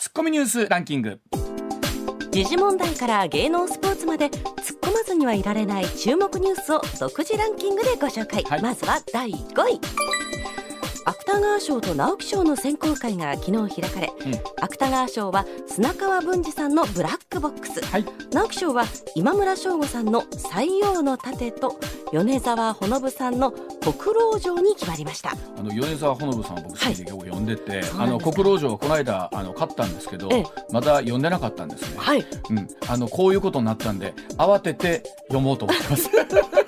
ツッコミニュースランキング。時事問題から芸能スポーツまで突っ込まずにはいられない注目ニュースを独自ランキングでご紹介、はい。まずは第5位芥川賞と直木賞の選考会が昨日開かれ、うん。芥川賞は砂川文治さんの「ブラックボックス」はい。直木賞は今村翔吾さんの「採用の盾」と米沢ほのぶさんの「国老城」に決まりました。あの米沢ほのぶさんは僕好きでよく読んでて、あのそうなんです。か国老城はこの間あの買ったんですけど、ええ。まだ読んでなかったんですね、はい。うん、あのこういうことになったんで慌てて読もうと思ってます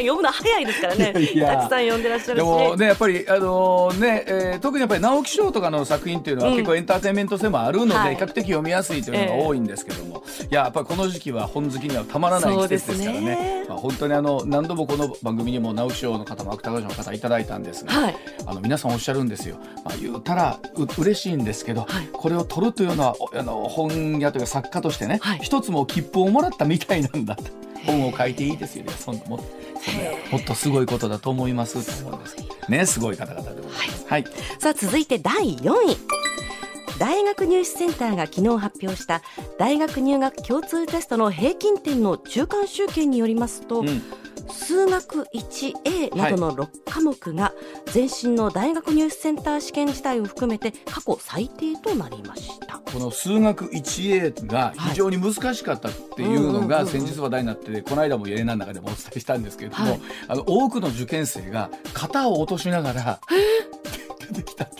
ん読むの早いですからね。たくさん読んでらっしゃるし。でもねやっぱりあのね、えー特にやっぱり直木賞とかの作品っていうのはうん。結構エンターテインメント性もあるので、はい。比較的読みやすいというのが多いんですけども、いややっぱりこの時期は本好きにはたまらない季節ですからね。ね。まあ、本当にあの何度もこの番組にも直木賞の方も芥川賞の方いただいたんですが、はい。あの皆さんおっしゃるんですよ、まあ、言うたらう嬉しいんですけど、はい。これを取るというのはおあの本屋というか作家としてね、はい。一つもう切符をもらったみたいなんだと。本を書いていいですよ。ねそんなもそん。なもっとすごいことだと思いますと思す。ねすごい方々でございます。はい、さあ続いて第4位。大学入試センターが昨日発表した大学入学共通テストの平均点の中間集計によりますと、うん数学 1A などの6科目が前身の大学入試センター試験自体を含めて過去最低となりました。この数学 1A が非常に難しかったっていうのが先日話題になってこの間もエレナの中でもお伝えしたんですけれども、はい。あの多くの受験生が型を落としながら 出てきた。も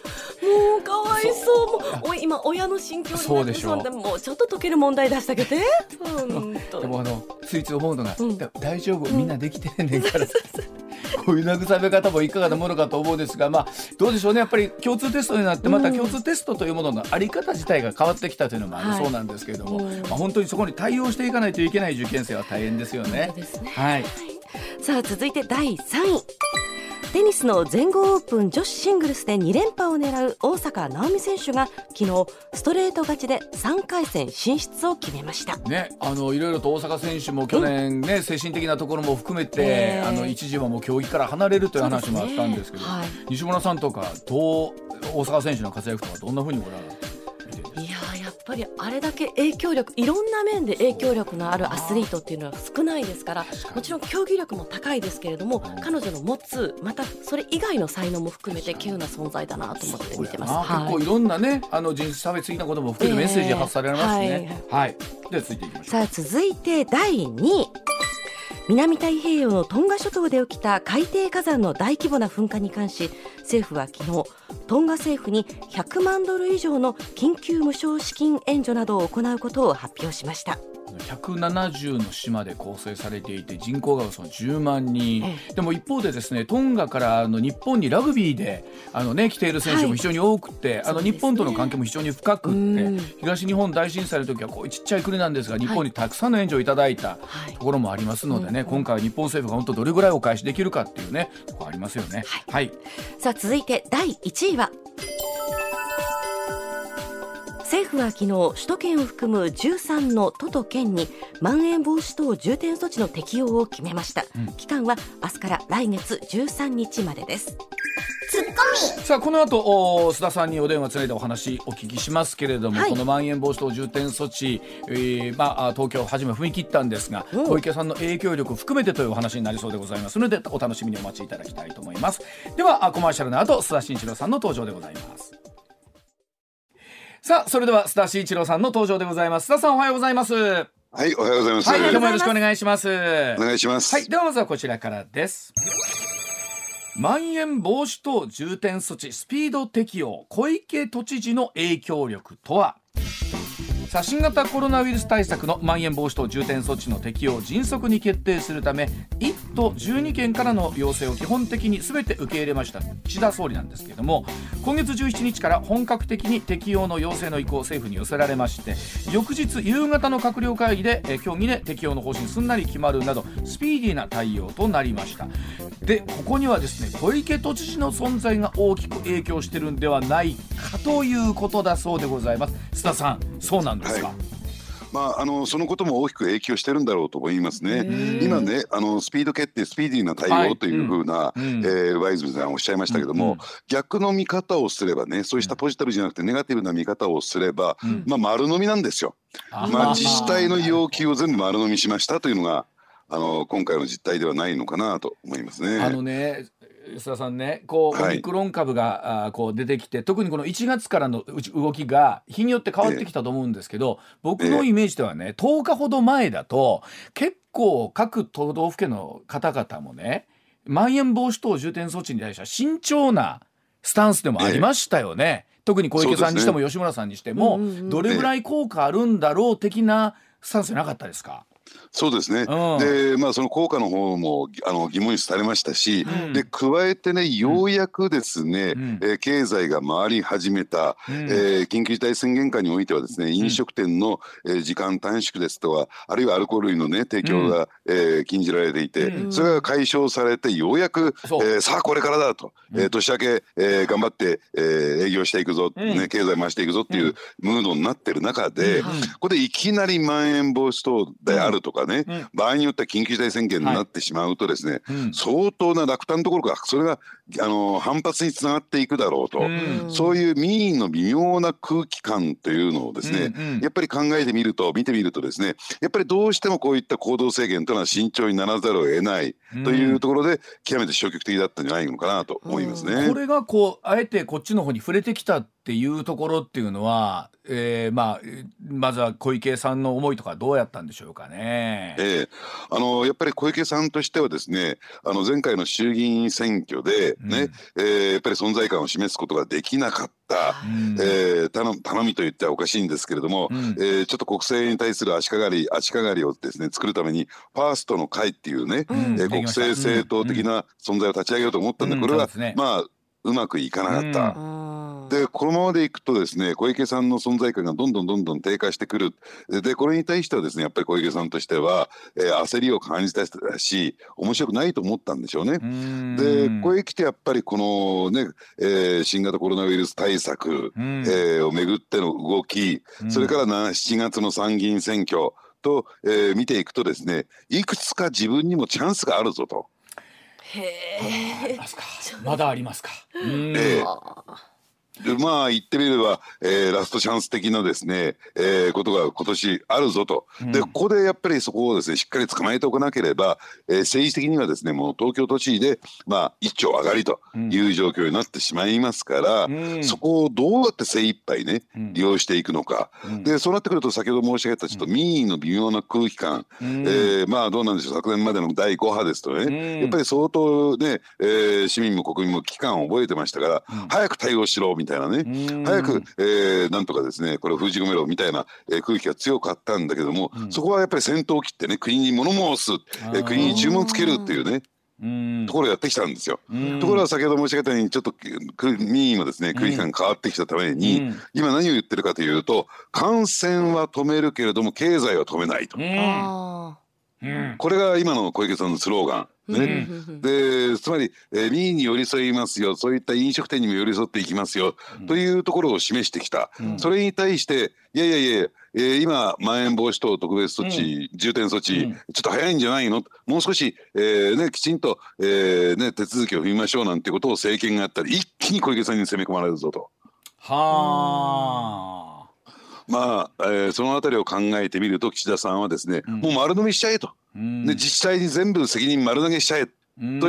うかわいそうもうおい今親の心境にそうでしょ。うもうちょっと解ける問題出してあげてでもあのついつい思うのが、うん。だ大丈夫？みんなできてんねんから、こういう慰め方もいかがなものかと思うんですがまあどうでしょうね。やっぱり共通テストになってまた共通テストというもののあり方自体が変わってきたというのもあるはい。そうなんですけれども、うん。まあ、本当にそこに対応していかないといけない受験生は大変ですよね。ね。はい。さあ続いて第3位テニスの全豪オープン女子シングルスで2連覇を狙う大坂なおみ選手が昨日ストレート勝ちで3回戦進出を決めました。ね、あのいろいろと大阪選手も去年ね、精神的なところも含めて、ええ。あの一時はもう競技から離れるという話もあったんですけどそうですね西村さんとかどう大阪選手の活躍とかどんなふうにご覧になっていやーやっぱりあれだけ影響力いろんな面で影響力のあるアスリートっていうのは少ないですからもちろん競技力も高いですけれども彼女の持つまたそれ以外の才能も含めて稀有な存在だなと思って見てます。あ結構いろんなねあの人種差別的なことも含めてメッセージ発されますね。はい、では続いていきましょう。さあ続いて第2位。南太平洋のトンガ諸島で起きた海底火山の大規模な噴火に関し政府は昨日トンガ政府に100万ドル以上の緊急無償資金援助などを行うことを発表しました。170の島で構成されていて人口がおよそ10万人、えでも一方でですねトンガからあの日本にラグビーであの、ね、来ている選手も非常に多くて、あのそうですね。日本との関係も非常に深くて東日本大震災の時はこういうちっちゃい国なんですが日本にたくさんの援助をいただいたはい。ところもありますのでね、うん今回は日本政府が本当どれぐらいお返しできるかっていうねとこありますよね。はい、さあ続いて第1位は。政府は昨日首都圏を含む13の都と県にまん延防止等重点措置の適用を決めました、うん。期間は明日から来月13日までです。さあこの後お須田さんにお電話つないでお話お聞きしますけれども、はい。このまん延防止等重点措置、えーまああ東京をはじめ踏み切ったんですが、うん。小池さんの影響力を含めてというお話になりそうでございます。のでお楽しみにお待ちいただきたいと思います。ではあコマーシャルの後須田慎一郎さんの登場でございますさあそれでは須田慎一郎さんの登場でございます須田さんおはようございますははい、おはようございます。い今日もよろしくおお願いしますお願いします。はい、ではまずはこちらからです。まん延防止等重点措置スピード適用小池都知事の影響力とは？さあ新型コロナウイルス対策のまん延防止等重点措置の適用を迅速に決定するため1都12県からの要請を基本的に全て受け入れました。岸田総理なんですけれども今月17日から本格的に適用の要請の意向を政府に寄せられまして翌日夕方の閣僚会議でえ協議で適用の方針すんなり決まるなどスピーディーな対応となりました。でここにはですね小池都知事の存在が大きく影響してるんではないかということだそうでございます。須田さんそうなんですか、はまあ、あのそのことも大きく影響してるんだろうと思いますね。今ねあのスピード決定スピーディーな対応というふうな、はいうん、えー、ワイズさんおっしゃいましたけども、うん、逆の見方をすればねそうしたポジティブじゃなくてネガティブな見方をすれば、うん、まあ、丸飲みなんですよ。まあ、自治体の要求を全部丸飲みしましたというのがあの今回の実態ではないのかなと思いますね。あのね須田さんねこう、オミクロン株があこう出てきて特にこの1月からの動きが日によって変わってきたと思うんですけど、えー、僕のイメージではね、えー、10日ほど前だと結構各都道府県の方々もねまん延防止等重点措置に対しては慎重なスタンスでもありましたよね。えー、特に小池さんにしても吉村さんにしても、どれぐらい効果あるんだろう的なスタンスなかったですか、そうですね、でまあその効果の方もあの疑問視されましたし、うん、で加えてねようやくですね、うん、えー、経済が回り始めた、うん、えー、緊急事態宣言下においてはですね飲食店の、えー、時間短縮ですとかあるいはアルコール類のね提供が、うん、えー、禁じられていて、それが解消されてようやく、えー、さあこれからだと、えー、年明け、えー、頑張って、えー、営業していくぞ、ね、経済回していくぞっていうムードになってる中で、ここでいきなりまん延防止等であるとかね、場合によっては緊急事態宣言になってしまうとですね、はい。うん、相当な落胆どころかそれがあの反発につながっていくだろうと、うん、そういう民意の微妙な空気感というのをですね、うんうん、やっぱり考えてみると見てみるとですねやっぱりどうしてもこういった行動制限というのは慎重にならざるを得ないというところで、極めて消極的だったんじゃないのかなと思いますね。これがこうあえてこっちの方に触れてきたっていうところっていうのは、えー、まあまずは小池さんの思いとかどうやったんでしょうかね。えー、あのやっぱり小池さんとしてはですねあの前回の衆議院選挙でね、うん、えー、やっぱり存在感を示すことができなかった、うん、えー、頼頼みと言ってはおかしいんですけれども、うん、えー、ちょっと国政に対する足利り足利りをですね作るためにファーストの会っていうね、うん、えー、国政政党的な存在を立ち上げようと思ったんで、これは、ね、まあうまくいかなかった。でこのままでいくとですね小池さんの存在感がどんどんどんどん低下してくるでこれに対してはですねやっぱり小池さんとしては、えー、焦りを感じたし面白くないと思ったんでしょうね。でここへ来てやっぱりこのね、えー、新型コロナウイルス対策、えー、をめぐっての動きそれから7月の参議院選挙と、えー、見ていくとですねいくつか自分にもチャンスがあるぞと。へえ。まだありますか。えーまあ言ってみれば、えー、ラストチャンス的なですね、えー、ことが今年あるぞと、うん、でここでやっぱりそこをですねしっかり捕まえておかなければ、えー、政治的にはですねもう東京都知事でまあ一丁上がりという状況になってしまいますから、うん、そこをどうやって精一杯ね、利用していくのか、うん、でそうなってくると先ほど申し上げたちょっと民意の微妙な空気感、うん、えー、まあどうなんでしょう昨年までの第5波ですとね、やっぱり相当ね、えー、市民も国民も危機感を覚えてましたから、早く対応しろみたいなね。早く、えー、なんとかですねこれを封じ込めろみたいな、えー、空気が強かったんだけども、うん、そこはやっぱり先頭を切ってね国に物申す、えー、国に注文つけるっていうねところをやってきたんですよ。ところが先ほど申し上げたようにちょっと民意もですね空気感変わってきたために、今何を言ってるかというと感染は止めるけれども経済は止めないと。これが今の小池さんのスローガン。ね、でつまり、えー、民意に寄り添いますよ。そういった飲食店にも寄り添っていきますよ、うん、というところを示してきた、うん、それに対していやいやいや、えー、今まん延防止等特別措置、うん、重点措置、ちょっと早いんじゃないの？もう少し、えーね、きちんと、えーね、手続きを踏みましょうなんてことを政権がやったり一気に小池さんに攻め込まれるぞと。はあ。まあ、えー、そのあたりを考えてみると岸田さんはですね、うん、もう丸飲みしちゃえと、うん、で自治体に全部責任丸投げしちゃえと。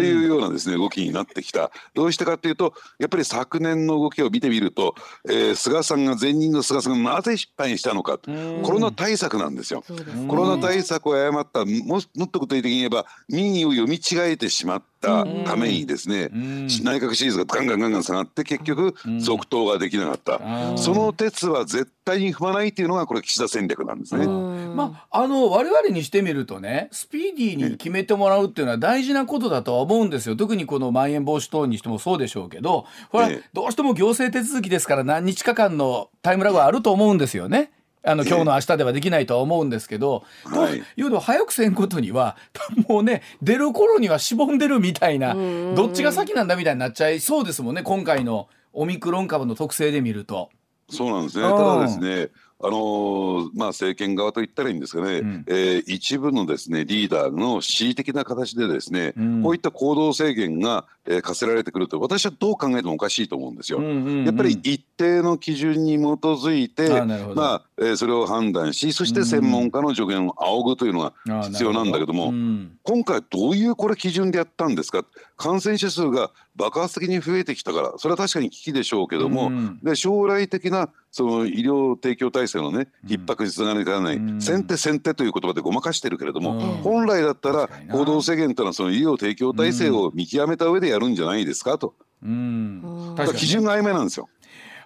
いうようなですね動きになってきた。どうしてかというとやっぱり昨年の動きを見てみると、えー、菅さんが前任の菅さんがなぜ失敗したのかコロナ対策なんですよ。コロナ対策を誤ったももっと具体的に言えば民意を読み違えてしまったためにですね。内閣支持率がガンガンガンガン下がって結局続投ができなかった。その鉄は絶対に踏まないっていうのがこれ岸田戦略なんですね。まああの我々にしてみるとねスピーディーに決めてもらうっていうのは大事なことだとは思うんですよ。特にこのまん延防止等にしてもそうでしょうけどほら、どうしても行政手続きですから何日か間のタイムラグはあると思うんですよね。あの今日の明日ではできないとは思うんですけど、はい、というのを早くせんことには もうね出る頃にはしぼんでるみたいなどっちが先なんだみたいになっちゃいそうですもんね今回のオミクロン株の特性で見ると。そうなんですね。ただですねあのー、まあ、政権側と言ったらいいんですがね、うん、えー、一部のですねリーダーの恣意的な形でですね、うん、こういった行動制限が、えー、課せられてくると私はどう考えてもおかしいと思うんですよ。やっぱり一定の基準に基づいてまあえー、それを判断しそして専門家の助言を仰ぐというのが必要なんだけども、うん、今回どういうこれ基準でやったんですか？感染者数が爆発的に増えてきたからそれは確かに危機でしょうけども、うん、で将来的なその医療提供体制のね逼迫につながりかねない、うん、先手先手という言葉でごまかしてるけれども、うん、本来だったら行動制限というのはその医療提供体制を見極めた上でやるんじゃないですかと。うん、基準が曖昧なんですよ。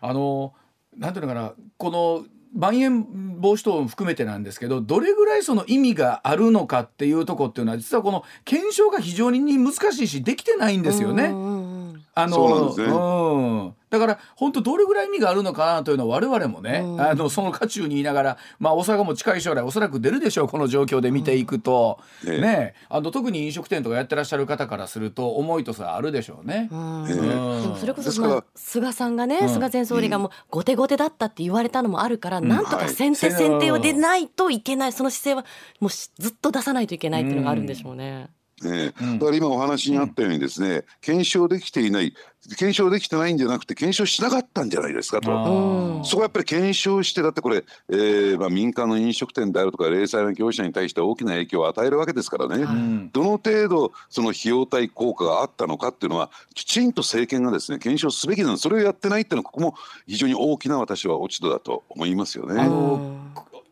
あのなんていうのかなこのまん延防止等も含めてなんですけどどれぐらいその意味があるのかっていうとこっていうのは実はこの検証が非常に難しいしできてないんですよね。あの、ね、うんだから本当どれぐらい意味があるのかなというのは我々もね、うん、あのその渦中にいながら、まあ、大阪も近い将来おそらく出るでしょうこの状況で見ていくと、うん、ねあの特に飲食店とかやってらっしゃる方からすると思いとさあるでしょうね。うん。でもそれこそ、まあ、菅さんがね、菅前総理がもう後手後手だったって言われたのもあるから、なんとか先手先手を出ないといけない、その姿勢はもうずっと出さないといけないっていうのがあるんでしょうね。ね、だから今お話にあったようにですね、検証できていない検証できてないんじゃなくて検証しなかったんじゃないですかと。そこはやっぱり検証してだってこれ、えーまあ、民間の飲食店であるとか零細な業者に対して大きな影響を与えるわけですからね、うん、どの程度その費用対効果があったのかっていうのはきちんと政権がですね検証すべきなのそれをやってないっていうのはここも非常に大きな私は落ち度だと思いますよね。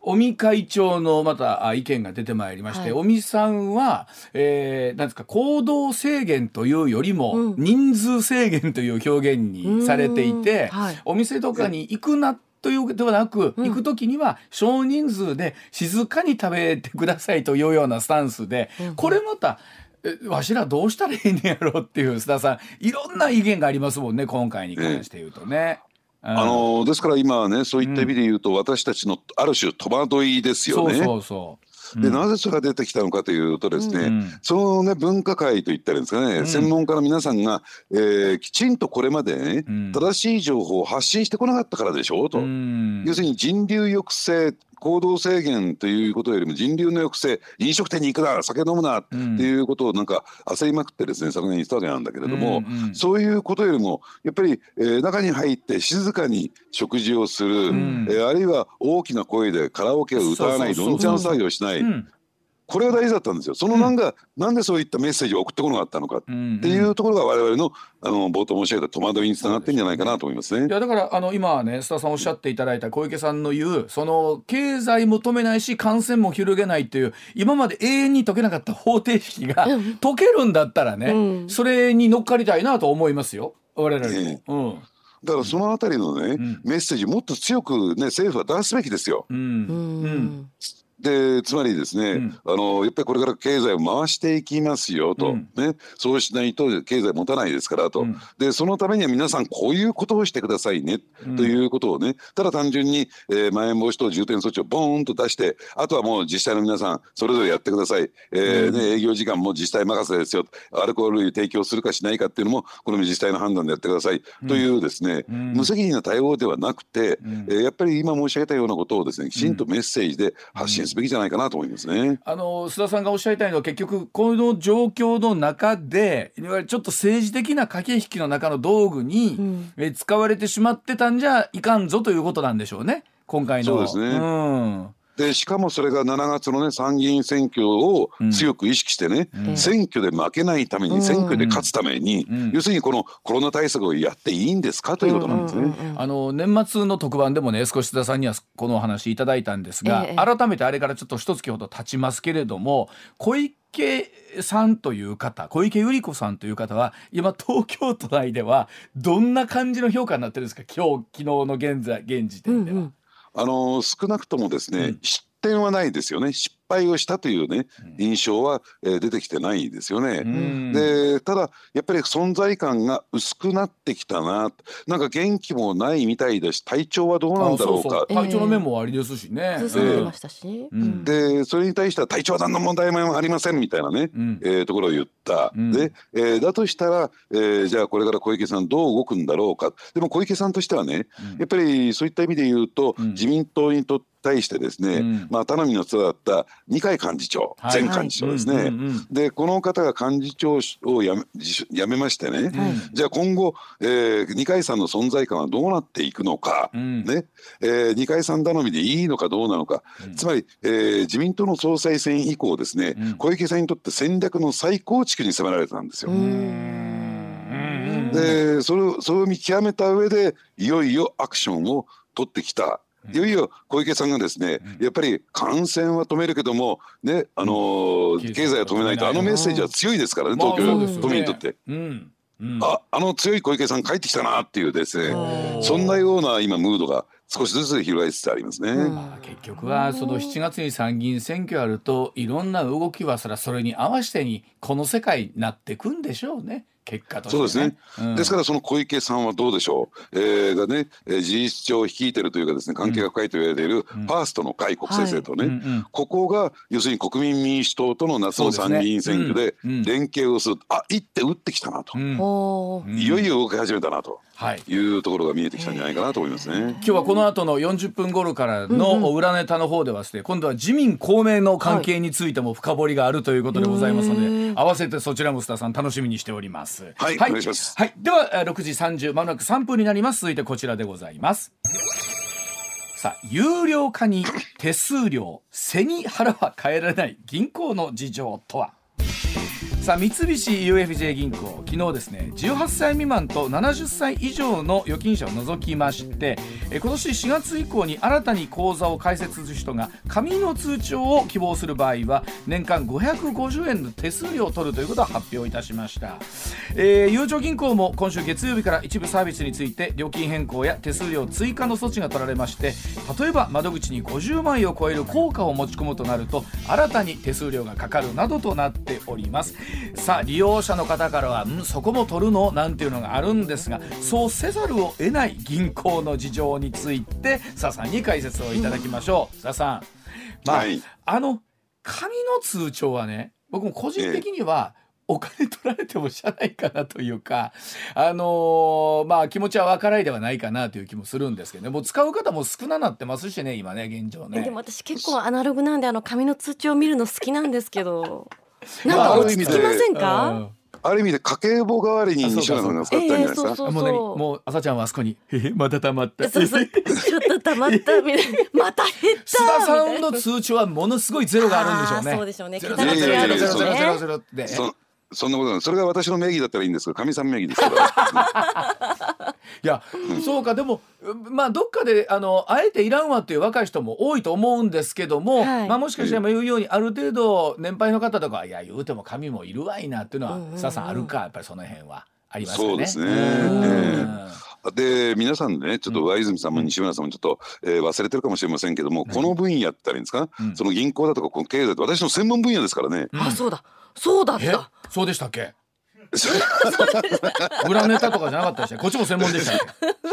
尾身会長のまた意見が出てまいりまして、はい、尾身さんは、えー、なんですか行動制限というよりも人数制限という表現にされていて、はい、お店とかに行くなというではなく、行く時には少人数で静かに食べてくださいというようなスタンスで、これまたわしらどうしたらいいんやろうっていう須田さんいろんな意見がありますもんね今回に関して言うとね。あのですから今はねそういった意味で言うと、うん、私たちのある種戸惑いですよね。そうそうそう。でなぜそれが出てきたのかというとですね、うん、そのね分科会といったらですかね、うん、専門家の皆さんが、えー、きちんとこれまでね、うん、正しい情報を発信してこなかったからでしょうと、要するに人流抑制行動制限ということよりも人流の抑制飲食店に行くな酒飲むなっていうことをなんか焦りまくってですね昨年言ったわけなんだけれども、うんうん、そういうことよりもやっぱり、えー、中に入って静かに食事をする、うん、えー、あるいは大きな声でカラオケを歌わないどんちゃん作業しない、うん、これが大事だったんですよ。そのなん。か、うん、なんでそういったメッセージを送ってこなかったのかっていうところが我々のあの冒頭申し上げた戸惑いにつながってんじゃないかなと思いますね。いやだからあの今ね須田さんおっしゃっていただいた小池さんの言うその経済も止めないし感染も広げないっていう今まで永遠に解けなかった方程式が解けるんだったらね、うん、それに乗っかりたいなと思いますよ。我々も。えー、うん。だからそのあたりのね、うん、メッセージもっと強くね政府は出すべきですよ。うん、うんでつまりですね、うん、あのやっぱりこれから経済を回していきますよと、うん、ね、そうしないと経済持たないですからと、うん、でそのためには皆さんこういうことをしてくださいね、ということをね。ただ単純に、えー、まん延防止等重点措置をボーンと出してあとはもう自治体の皆さんそれぞれやってください、えーね、営業時間も自治体任せですよアルコール提供するかしないかっていうのもこの自治体の判断でやってください、というですね、無責任な対応ではなくて、えー、やっぱり今申し上げたようなことをですねきちんとメッセージで発信すべきじゃないかなと思いますね。あの須田さんがおっしゃりたいのは結局この状況の中でいわゆるちょっと政治的な駆け引きの中の道具に、うん、え使われてしまってたんじゃいかんぞということなんでしょうね今回の。そうですね、うんでしかもそれが7月のね参議院選挙を強く意識してね、うん、選挙で負けないために、うん、選挙で勝つために、うん、要するにこのコロナ対策をやっていいんですかということなんですね。あの年末の特番でもね少し田さんにはこのお話いただいたんですが、ええ、改めてあれからちょっと一月ほど経ちますけれども小池さんという方小池百合子さんという方は今東京都内ではどんな感じの評価になってるんですか？今日昨日の現在現時点では。うんうんあの少なくともですね、うん、知っ展はないですよね。失敗をしたというね印象は、えー、出てきてないですよね。でただやっぱり存在感が薄くなってきたな。なんか元気もないみたいだし体調はどうなんだろうか。体調の面もありですしね。でそれに対しては体調は何の問題もありませんみたいなね、うん、えー、ところを言った。うん、で、えー、だとしたら、えー、じゃあこれから小池さんどう動くんだろうか。でも小池さんとしてはね、うん、やっぱりそういった意味で言うと、自民党にとって対してですね、うん、まあ、頼みの人だった二階幹事長、はい、前幹事長ですね、でこの方が幹事長をやめやめましてね、じゃあ今後、えー、二階さんの存在感はどうなっていくのか、うん、ね。えー、二階さん頼みでいいのかどうなのか、つまり、えー、自民党の総裁選以降ですね、小池さんにとって戦略の再構築に迫られたんですよ。でそれをそれを見極めた上でいよいよアクションを取ってきたいよいよ小池さんがですね、やっぱり感染は止めるけどもねあのー、経済は止めないとあのメッセージは強いですからね東京都民にとって。ああの強い小池さん帰ってきたなっていうですねそんなような今ムードが少しずつ広がりつつありますね、まあ、結局はその7月に参議院選挙あるといろんな動きはそれそれに合わせてにこの世界になっていくんでしょうね。結果として、ね、そうですね、うん、ですからその小池さんはどうでしょう、えー、がね、えー、事実上率いてるというかですね関係が深いと言われている、ファーストの会国政政党ね、はい。うんうん、ここが要するに国民民主党との夏の参議院選挙で連携をする、ねうん。うん、あ一手打ってきたなと、いよいよ動き始めたなと。はい、いうところが見えてきたんじゃないかなと思いますね。今日はこの後の40分頃からの裏ネタの方ではですね、今度は自民公明の関係についても深掘りがあるということでございますので、合わせてそちらも須田さん楽しみにしております。はい、はい、お願いします。はい、では6時30まもなく3分になります。続いてこちらでございます。さあ有料化に手数料背に腹は変えられない銀行の事情とは？さあ三菱 UFJ 銀行昨日ですね18歳未満と70歳以上の預金者を除きましてえ今年4月以降に新たに口座を開設する人が紙の通帳を希望する場合は年間550円の手数料を取るということを発表いたしました、えー、ゆうちょ銀行も今週月曜日から一部サービスについて料金変更や手数料追加の措置が取られまして例えば窓口に50万円を超える効果を持ち込むとなると新たに手数料がかかるなどとなっております。さあ利用者の方からは「んそこも取るの?」なんていうのがあるんですがそうせざるを得ない銀行の事情についてささんに解説をいただきましょう。ささんまあ、はい、あの紙の通帳はね僕も個人的には、お金取られてもしゃないかなというか、あのー、まあ気持ちは分からいではないかなという気もするんですけどね、もう使う方も少ななってますしね、今ね、現状ね。でも私結構アナログなんで、あの紙の通帳を見るの好きなんですけど。なんか落ち着きませんか、ある意味で家計簿代わりに西村さんが使ったんじゃないですか？もう何？もう朝ちゃんはあそこにまたたまった。そうそうちょっとたまったみたいな。また減った。須田さんの通知はものすごいゼロがあるんでしょうね。そうでしょうね。ゼロゼロゼロゼロゼロゼロゼロって。そんなことないそれが私の名義だったらいいんですけどかみさん名義ですから。いや、うん、そうかでもまあどっかであのあえていらんわっていう若い人も多いと思うんですけども、はい、まあもしかしたら言うようにある程度年配の方とかいや言うても神もいるわいなっていうのはさ、うん、さんあるかやっぱりその辺はありますね。そうですね。えー。で皆さんねちょっと上泉さんも西村さんもちょっと、えー、忘れてるかもしれませんけども、この分野ってあるんですか、うん、その銀行だとかこの経済って私の専門分野ですからね。あそうだ。そうだった。そうでしたっけ？裏ネタとかじゃなかったでしたこっちも専門でした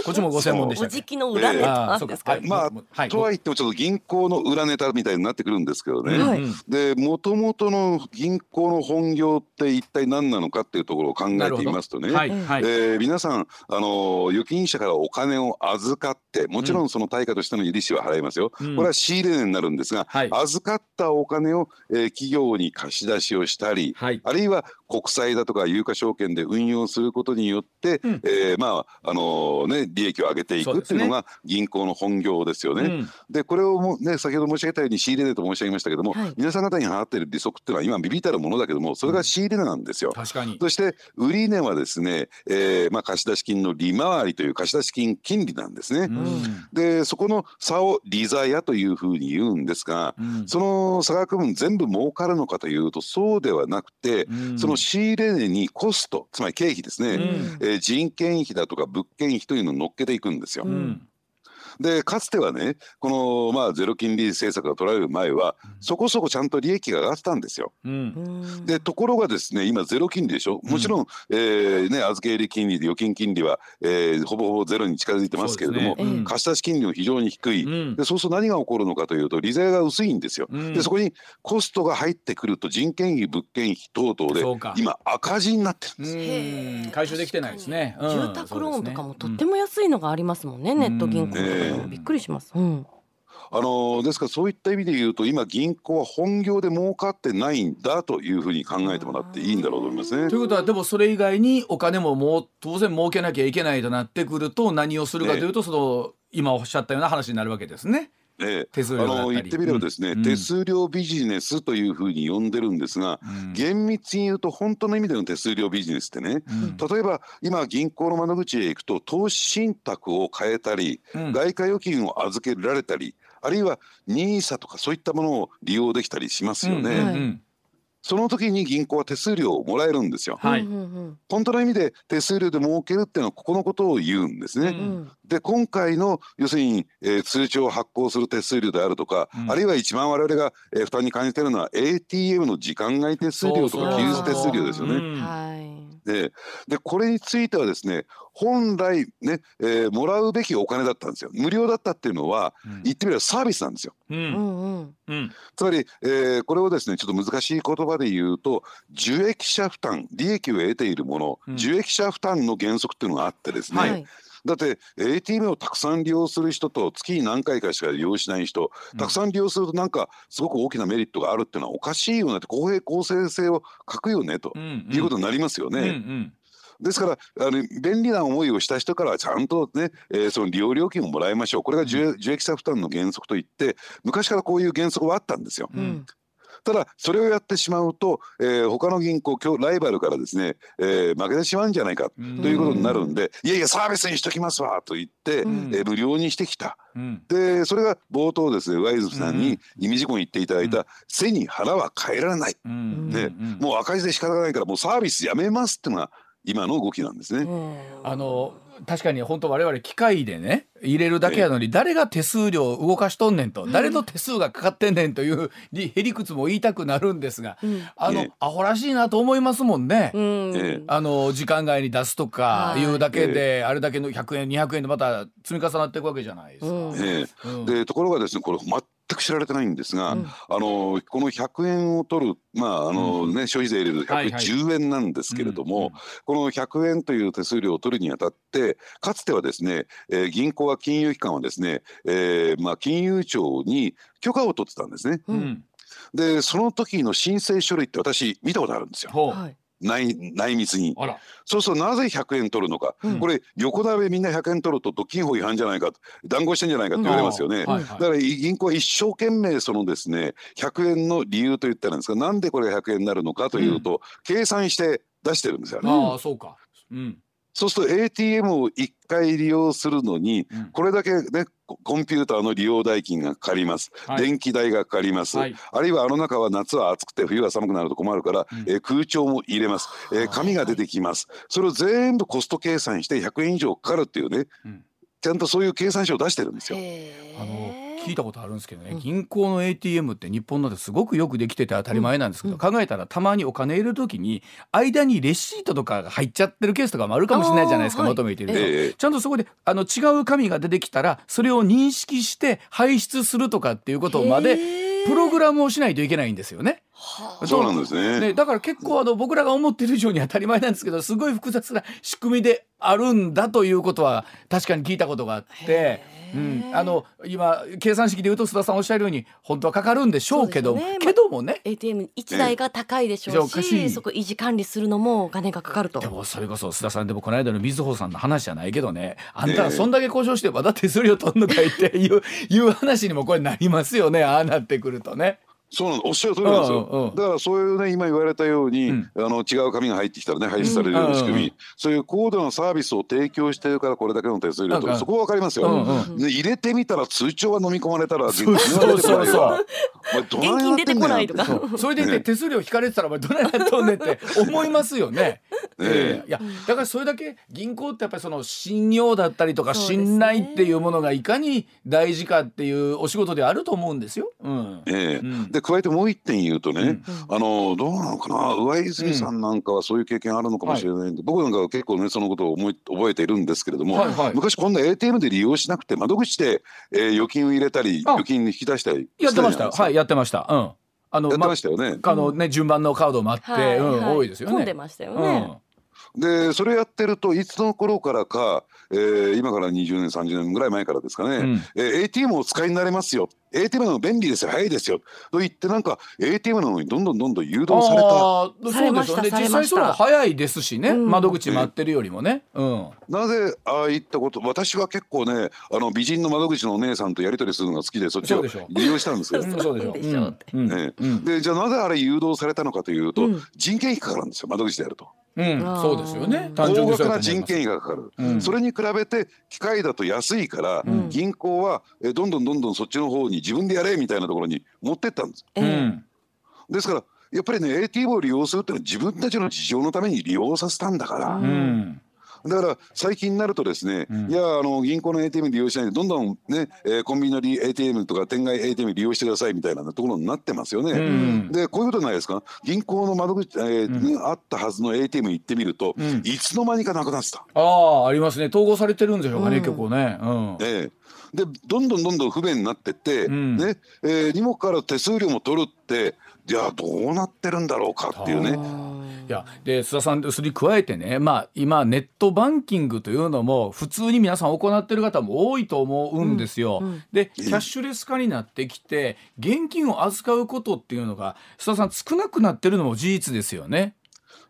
こっちもご専門でしたおじきの裏ネタですか、まあ、はい、とは言ってもちょっと銀行の裏ネタみたいになってくるんですけどね、はい、でもともとの銀行の本業って一体何なのかっていうところを考えてみますとね、はいはい、えー、皆さんあの預金者からお金を預かってもちろんその対価としての利子は払いますよ、うん、これは仕入れ値になるんですが、はい、預かったお金を、えー、企業に貸し出しをしたり、はい、あるいは国債だとか有価証券で運用することによって、うん、えー、まああのね利益を上げていくっていうのが銀行の本業ですよね。で、ねうん、これをもね先ほど申し上げたように仕入れ値と申し上げましたけども、はい、皆さん方に払っている利息っていうのは今ビビたるものだけどもそれが仕入れ値なんですよ。確かに。そして売値はですね、えーまあ、貸出金の利回りという貸出金金利なんですね。うん、でそこの差を利ざやというふうに言うんですが、うん、その差額分全部儲かるのかというとそうではなくて、その仕入れ値にコストつまり経費ですね、うん、えー、人件費だとか物件費というのを乗っけていくんですよ。うんでかつてはねこのまあゼロ金利政策が取られる前は、そこそこちゃんと利益が上がってたんですよ。うん。でところがですね今ゼロ金利でしょ？もちろん、えーね、預け入れ金利で預金金利は、えーほぼほぼゼロに近づいてますけれども、ねうん。貸し出し金利も非常に低い、うん。でそうすると何が起こるのかというと利税が薄いんですよ。うん。でそこにコストが入ってくると人件費物件費等々で今赤字になってるんです。うん。回収できてないですね。うん。住宅ローンとかもとってもも安いのがありますもんね、ネット銀行で。も、ええびっくりします。うん。あのーですからそういった意味で言うと今銀行は本業で儲かってないんだというふうに考えてもらっていいんだろうと思いますねとい。うことはでもそれ以外にお金ももう当然儲けなきゃいけないとなってくると何をするかというとその今おっしゃったような話になるわけですね。ええ。手数あの言ってみればですね、うん。手数料ビジネスというふうに呼んでるんですが、うん。厳密に言うと本当の意味での手数料ビジネスってね、うん。例えば今銀行の窓口へ行くと投資信託を変えたり、うん。外貨預金を預けられたりあるいは NISA とかそういったものを利用できたりしますよね、うんうんうんその時に銀行は手数料をもらえるんですよ。はい。本当の意味で手数料で儲けるっていうのはここのことを言うんですね、ううん。ん。で今回の要するに、えー通帳を発行する手数料であるとか、うん。あるいは一番我々が、えー負担に感じているのは ATM の時間外手数料とか期日手数料ですよね。ででこれについてはですね本来ね、えーもらうべきお金だったんですよ。無料だったっていうのはうん言ってみればサービスなんですよ。ううんんうん。うんつまり、えーこれをですねちょっと難しい言葉で言うと受益者負担利益を得ているもの、うん受益者負担の原則っていうのがあってですね、はいだって ATM をたくさん利用する人と月に何回かしか利用しない人たくさん利用するとなんかすごく大きなメリットがあるっていうのはおかしいよねって公平公正性を欠くよねとうんいうことになりますよね。うんうんですからあの便利な思いをした人からはちゃんとね、えーその利用料金をもらいましょうこれが受益者負担の原則といって昔からこういう原則はあったんですよ。うんうん。ただそれをやってしまうと、えー他の銀行今日ライバルからですね、えー負けてしまうんじゃないかうん。ということになるんで、いやいやサービスにしときますわと言って、うん。えー無料にしてきた。うん。でそれが冒頭ですね上泉さんうん。に意味事項に言っていただいた「背に腹は変えられない」うん。でうん。もう赤字で仕方がないからもうサービスやめますっていうのが今の動きなんですね。あの確かに本当我々機械でね入れるだけやのに誰が手数料を動かしとんねんと、誰の手数がかかってんねんというりへりくつも言いたくなるんですが、うん。あの、ええ。アホらしいなと思いますもんね。あの時間外に出すとかはい。いうだけで、あれだけの100円200円でまた積み重なっていくわけじゃないですか。でところがですねこれ全く知られてないんですが、うん。あのこの100円を取るまああのね、消費税入れるとはいはい。110円なんですけれども、うんうんこの100円という手数料を取るにあたってかつてはですね、えー銀行は金融機関はですね、えーまあ、金融庁に許可を取ってたんですね。ううん。んでその時の申請書類って私見たことあるんですよ。はい。内内密に。あら。そうするとなぜ100円取るのか、うん。これ横並べみんな100円取ると独禁法違反じゃないか談合してんじゃないかって言われますよね。はいはいだから銀行は一生懸命そのですね100円の理由と言ったらいいんですがなんでこれが100円になるのかというと、計算して出してるんですよね。ああそうか。うんそうすると ATM を1回利用するのにうん。これだけねココンピューターの利用代金がかかります、はい。電気代がかかります、はい。あるいはあの中は夏は暑くて冬は寒くなると困るから、うん。えー空調も入れます、えー紙が出てきます。それを全部コスト計算して100円以上かかるっていうね。うん。ちゃんとそういう計算書を出してるんですよ。あの聞いたことあるんですけどね、うん。銀行の ATM って日本のですごくよくできてて当たり前なんですけど、うん。考えたらたまにお金入れる時に間にレシートとかが入っちゃってるケースとかもあるかもしれないじゃないですか、求めてい。ると、ええ。ちゃんとそこであの違う紙が出てきたらそれを認識して排出するとかっていうことまでプログラムをしないといけないんですよね。そうなんですね。ね、だから結構あの僕らが思ってる以上に当たり前なんですけどすごい複雑な仕組みであるんだということは確かに聞いたことがあって、うん、あの今計算式で言うと須田さんおっしゃるように本当はかかるんでしょうけどね。けどもね。ATM 一台が高いでしょうしそこ維持管理するのもお金がかかると。で。もそれこそ須田さんでもこの間の水穂さんの話じゃないけどねあんたらそんだけ交渉してまだ手数料取んのかいっていういう話にもこれなりますよね。ああなってくるとね。そうなのおっしゃる通りなんですよ、うんうんだからそういうね今言われたように、うん。あの違う紙が入ってきたらね排出されるような仕組み、うんうん。そういう高度なサービスを提供してるからこれだけの手数料とそこは分かりますよ、うんで入れてみたら通帳は飲み込まれたらそうそ現金出てこないとか。どそれでいて手数料引かれてたらお前どないなっとんねんって 思いますよね。ええ。いやだからそれだけ銀行ってやっぱりその信用だったりとか信頼っていうものがいかに大事かっていうお仕事であると思うんですよ。うん。ええ。うん。で加えてもう一点言うとね、うん。あのどうなのかな上泉さんなんかはそういう経験あるのかもしれないんで、僕なんかは結構ねそのことを思い覚えているんですけれども、はいはい。昔こんな ATM で利用しなくて窓口で、えー預金を入れたりあ。預金引き出したりやってました。よ。はいいやってました。うん。あのやってましたよね。あのね順番のカードもあって、はいうんはい多いですよね。でましたよね。でそれやってるといつの頃からか、えー今から20年30年ぐらい前からですかね、うんえー ATM をお使いになれますよ ATM の便利ですよ。早いですよ。と言ってなんか ATM の方にどんどんどんどん誘導された。あーそうですよね。実際それは早いですしね。うん。窓口待ってるよりもね。うん。なぜああいったこと私は結構ねあの美人の窓口のお姉さんとやり取りするのが好きでそっちを利用したんですよ。うんそうでしょ。でしょって。うん。ねうん。でじゃあなぜあれ誘導されたのかというと、うん。人件費かかるんですよ。窓口でやると。うん。そうですよね。単純高にそう額な人件費がかかる、うん。それに比べて機械だと安いから、うん。銀行はえどんどんどんどんそっちの方に自分でやれみたいなところに持ってったんです。ええうん。ですからやっぱりね ATM を利用するっていうのは自分たちの事情のために利用させたんだから、ううん。だから最近になるとですね、うん。いやあの銀行の ATM 利用しないでどんどんね、えーコンビニの利 ATM とか店外 ATM 利用してくださいみたいなところになってますよね。うん。でこういうことないですか。銀行の窓口、えーうん。ねあったはずの ATM 行ってみると、うん。いつの間にかなくなってた。ああありますね。統合されてるんでしょうかね、うん。結構ね。うん。ええでどんどんどんどん不便になってって、うんねえーにもかかわらず手数料も取るってじゃあどうなってるんだろうかっていうね。いやで須田さんそれに加えてね、まあ、今ネットバンキングというのも普通に皆さん行ってる方も多いと思うんですよ。うんうんでキャッシュレス化になってきて現金を預かうことっていうのが須田さん少なくなってるのも事実ですよね。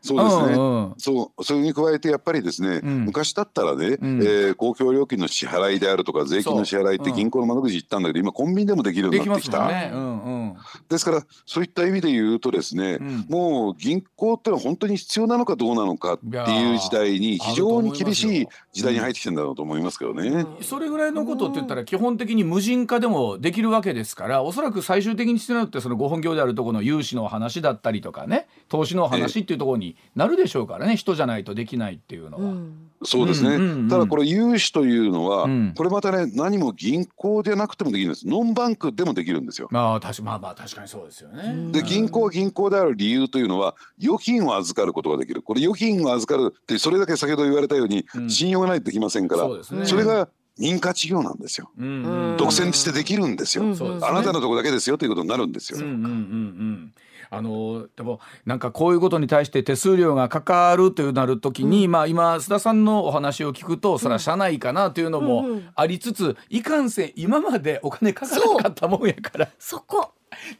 そうですね、うんうん。そうそれに加えてやっぱりですね、うん。昔だったらね、うん。えー公共料金の支払いであるとか税金の支払いって銀行の窓口行ったんだけど今コンビニでもできるようになってきた。ね。うんうん。ですからそういった意味で言うとですね、うん。もう銀行ってのは本当に必要なのかどうなのかっていう時代に非常に厳しい時代に入ってきてるんだろうと思いますけどね。それぐらいのことって言ったら基本的に無人化でもできるわけですからおそらく最終的に必要なのってそのご本業であるところの融資の話だったりとかね投資の話っていうところになるでしょうからね人じゃないとできないっていうのは。うん。そうですね、うんうんうん。ただこれ融資というのは、うん。これまたね何も銀行でなくてもできるんです。ノンバンクでもできるんですよ。まあ確かまあまあ確かにそうですよね。で銀行は銀行である理由というのは預金を預かることができる。これ預金を預かるってそれだけ先ほど言われたように、うん。信用がないとできませんからそうですね。それが認可事業なんですよ。うん。うん。独占してできるんですよ。うんそうですねあなたのとこだけですよということになるんですよ。うんうんうんうんあのでもなんかこういうことに対して手数料がかかるというなるときに、まあ今須田さんのお話を聞くとそれは社内かなというのもうんうん。ありつつ、いかんせん今までお金かからなかったもんやから。そこ。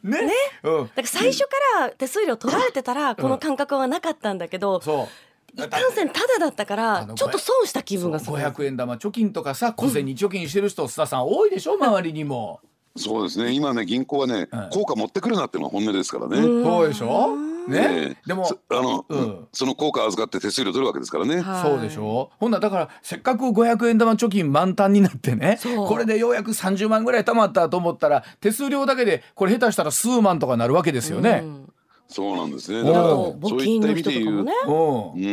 ね。うん、だから最初から手数料取られてたらこの感覚はなかったんだけど、いかんせんタダだったかあらのちょっと損した気分がする。500円玉貯金とかさ小銭貯金してる人、須田さん多いでしょ周りにも。そうですね。今ね銀行はね、うん効果持ってくるなっていうのが本音ですからね。うん。そうでしょ？ね、ええ。でもそあの、うん。その効果預かって手数料取るわけですからね。はい。そうでしょ？ほんならだからせっかく500円玉貯金満タンになってねこれでようやく30万ぐらい貯まったと思ったら手数料だけでこれ下手したら数万とかなるわけですよね。うん。そうなんですね。おだからそういった意味で言う、ねうん。うん、う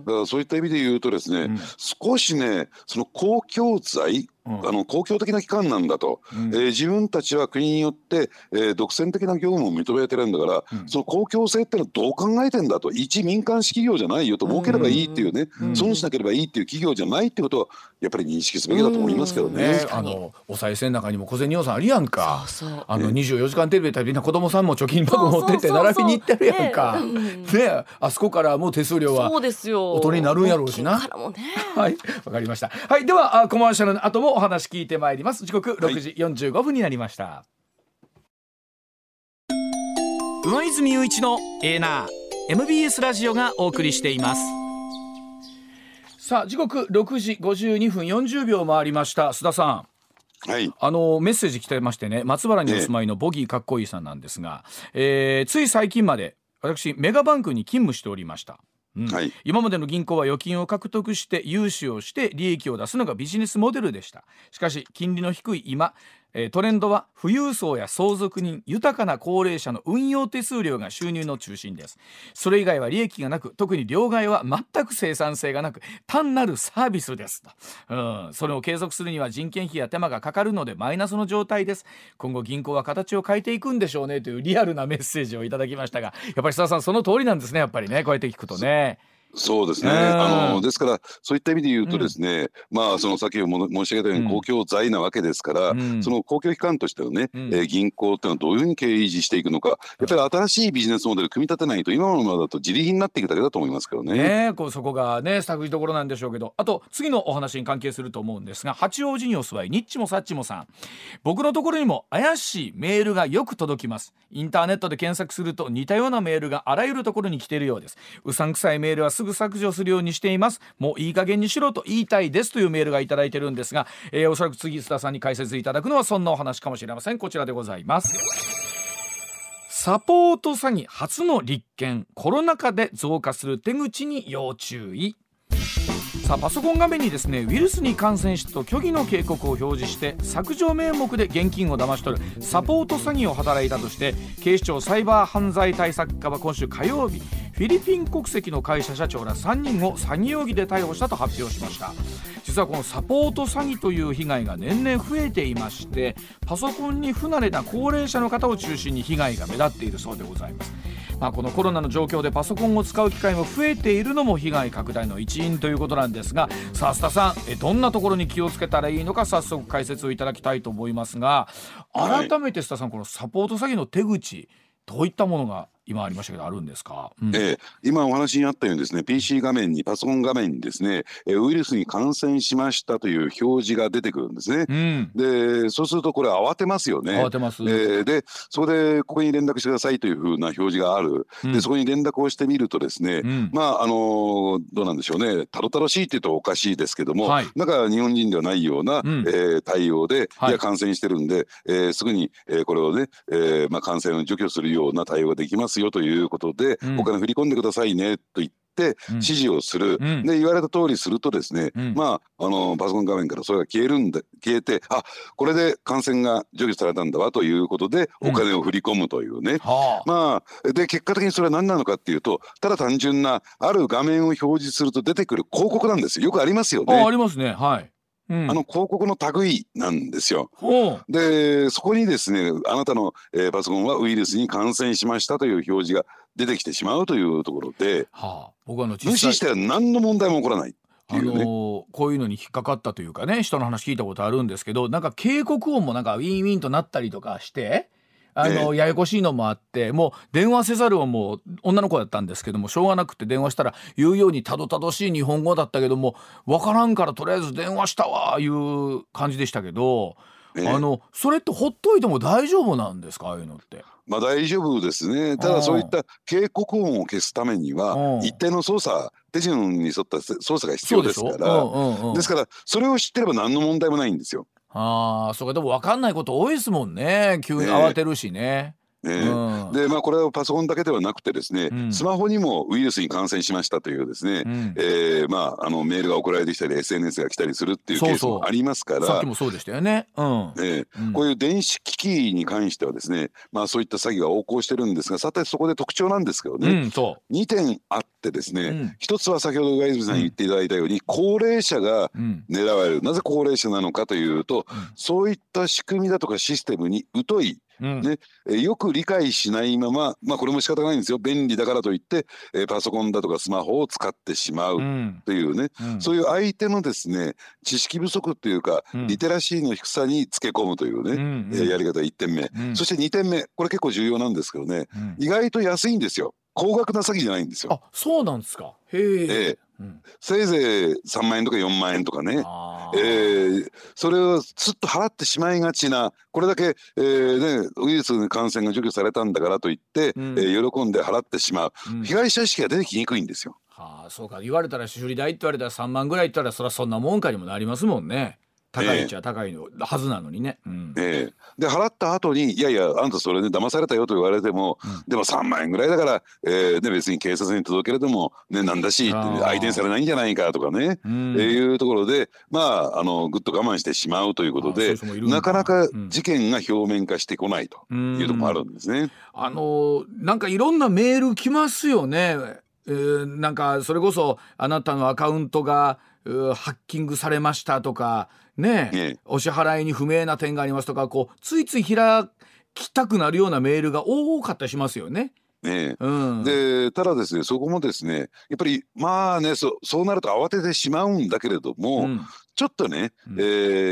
ん。だからそういった意味で言うとですね、うん。少しねその公共財、うんあの公共的な機関なんだと、うん。えー自分たちは国によって、えー独占的な業務を認めてるんだから、うん。その公共性ってのはどう考えてんだと。一民間企業じゃないよと儲ければいいっていうね、うん。損しなければいいっていう企業じゃないってことはやっぱり認識すべきだと思いますけどね。あのお賽銭の中にも小銭予算あるやんか。そうそう。あの24時間テレビでみんな子供さんも貯金箱持ってって並びに行ってるやんか。ね。ね。あそこからもう手数料はそうですよ。音になるんやろうしな。ね。はい、わかりました。はい、ではあコマーシャルの後もお話聞いてまいります。時刻6時45分になりました。上泉雄一のエーナー。MBS ラジオがお送りしています。さあ時刻6時52分40秒回りました。須田さん。はい。あのメッセージ来てましてね。松原にお住まいのボギーかっこいいさんなんですが、えーつい最近まで私メガバンクに勤務しておりました、うん。はい。今までの銀行は預金を獲得して融資をして利益を出すのがビジネスモデルでした。しかし金利の低い今えートレンドは富裕層や相続人豊かな高齢者の運用手数料が収入の中心です。それ以外は利益がなく特に両替は全く生産性がなく単なるサービスですと、うん、それを継続するには人件費や手間がかかるのでマイナスの状態です。今後銀行は形を変えていくんでしょうねというリアルなメッセージをいただきましたがやっぱり須田さんその通りなんですねやっぱりねこうやって聞くとね。そうですね。うんあのですからそういった意味で言うとですね、まあその先ほども申し上げたように公共財なわけですから、うん。その公共機関としてのね、うん。えー銀行っていうのはどういうふうに経営維持していくのか、やっぱり新しいビジネスモデル組み立てないと今のままだと自利品になっていくだけだと思いますけどね。ねこうそこがね探りどころなんでしょうけど。あと次のお話に関係すると思うんですが八王子にお住まいニッチもサッチもさん。僕のところにも怪しいメールがよく届きます。インターネットで検索すると似たようなメールがあらゆるところに来ているようです。うさんくさいメールはすぐ削除するようにしています。もういい加減にしろと言いたいですというメールがいただいてるんですが、えーおそらく次須田さんに解説いただくのはそんなお話かもしれません。こちらでございます。サポート詐欺初の立件。コロナ禍で増加する手口に要注意。さあパソコン画面にですねウイルスに感染したと虚偽の警告を表示して削除名目で現金を騙し取るサポート詐欺を働いたとして警視庁サイバー犯罪対策課は今週火曜日フィリピン国籍の会社社長ら3人を詐欺容疑で逮捕したと発表しました。実はこのサポート詐欺という被害が年々増えていましてパソコンに不慣れな高齢者の方を中心に被害が目立っているそうでございます。まあ、このコロナの状況でパソコンを使う機会も増えているのも被害拡大の一因ということなんですがさあ須田さんえどんなところに気をつけたらいいのか早速解説をいただきたいと思いますがはい。改めて須田さんこのサポート詐欺の手口どういったものが今ありましたけどあるんですか、うん。ええ今お話にあったようにですね PC 画面にパソコン画面にですねえーウイルスに感染しましたという表示が出てくるんですね。うん、でそうするとこれ慌てますよね。慌てます、えーでそこでここに連絡してくださいというふうな表示がある、うん。でそこに連絡をしてみるとですね、うん。まああのーどうなんでしょうね。たどたどしいっていうとおかしいですけども、はい。なんか日本人ではないような、うん。えー対応で、はい。い、や感染してるんで、えーすぐに、えーこれをね、えーまあ、感染を除去するような対応ができますよということで、うん。お金振り込んでくださいねと言って。うん。指示をする、うん。で言われた通りするとですね、うん。まああのパソコン画面からそれが消えるんで消えてあこれで感染が除去されたんだわということでうん。お金を振り込むというね、はあ。まあで結果的にそれは何なのかっていうとただ単純なある画面を表示すると出てくる広告なんですよ。よくありますよああね。りますね。はい、うん、あの広告の類なんですよ。でそこにですねあなたの、えーパソコンはウイルスに感染しましたという表示が出てきてしまうというところではあ僕はあの実無際視しては何の問題も起こらないあ。のーこういうのに引っかかったというかね人の話聞いたことあるんですけどなんか警告音もなんかウィンウィンとなったりとかして。あのややこしいのもあってもう電話せざるをもう女の子だったんですけどもしょうがなくて電話したら言うようにたどたどしい日本語だったけどもわからんからとりあえず電話したわいう感じでしたけど、ええあのそれってほっといても大丈夫なんですか？ああいうのって。まあ大丈夫ですね。たうんだそういった警告音を消すためにはうん一定の操作手順に沿った操作が必要ですから。ですからそれを知ってれば何の問題もないんですよ。ああそうか。でも分かんないこと多いですもんね。急に慌てるしね。ね。うん。でまあこれはパソコンだけではなくてですね、うん。スマホにもウイルスに感染しましたというですね、うん。えーまああのメールが送られてきたり SNS が来たりするっていうケースもありますから。さっきもそうでしたよね。うん。ええ。うん。こういう電子機器に関してはですね、まあそういった詐欺が横行してるんですが、さてそこで特徴なんですけどね、うん、そ2点あってですね、うん。一つは先ほど上泉さんに言っていただいたように、高齢者が。狙われる。なぜ高齢者なのかというと、うん。そういった仕組みだとかシステムに疎いうん。ねえーよく理解しないまままあこれも仕方がないんですよ。便利だからといって、えーパソコンだとかスマホを使ってしまううん。というね、うん。そういう相手のですね知識不足っていうか、うん。リテラシーの低さにつけ込むというね、うん。えーやり方1点目、うん。そして2点目。これ結構重要なんですけどね。うん。意外と安いんですよ高額な詐欺じゃないんですよあ、そうなんですか。へえ。ええうんせいぜい3万円とか4万円とかねあえーーそれをすっと払ってしまいがちなこれだけ、えーね、ウイルスの感染が除去されたんだからといって、うんえー喜んで払ってしまう、うん被害者意識が出てきにくいんですよ。はあ、そうか。言われたら修理代って言われたら3万ぐらいって言ったらそりゃそんなもんかにもなりますもんね。高いっちゃ高いのはずなのにね。うん。ええ。で払った後に「いやいやあんたそれで騙されたよ」と言われても、でも3万円ぐらいだから、えーね、別に警察に届けれても、ね、なんだし相手にされないんじゃないかとかね、うん。えーいうところでまああのぐっと我慢してしまうということでな。かなかうん。事件が表面化してこないというところもあるんですね。あのなんかいろんなメール来ますよね。えーなんかそれこそあなたのアカウントがうーハッキングされましたとかねええお支払いに不明な点がありますとかこうついつい開きたくなるようなメールが多かったりしますよね。ねうん、でただですねそこもですねやっぱりまあねそそうなると慌ててしまうんだけれども、うん。ちょっとね、うん。え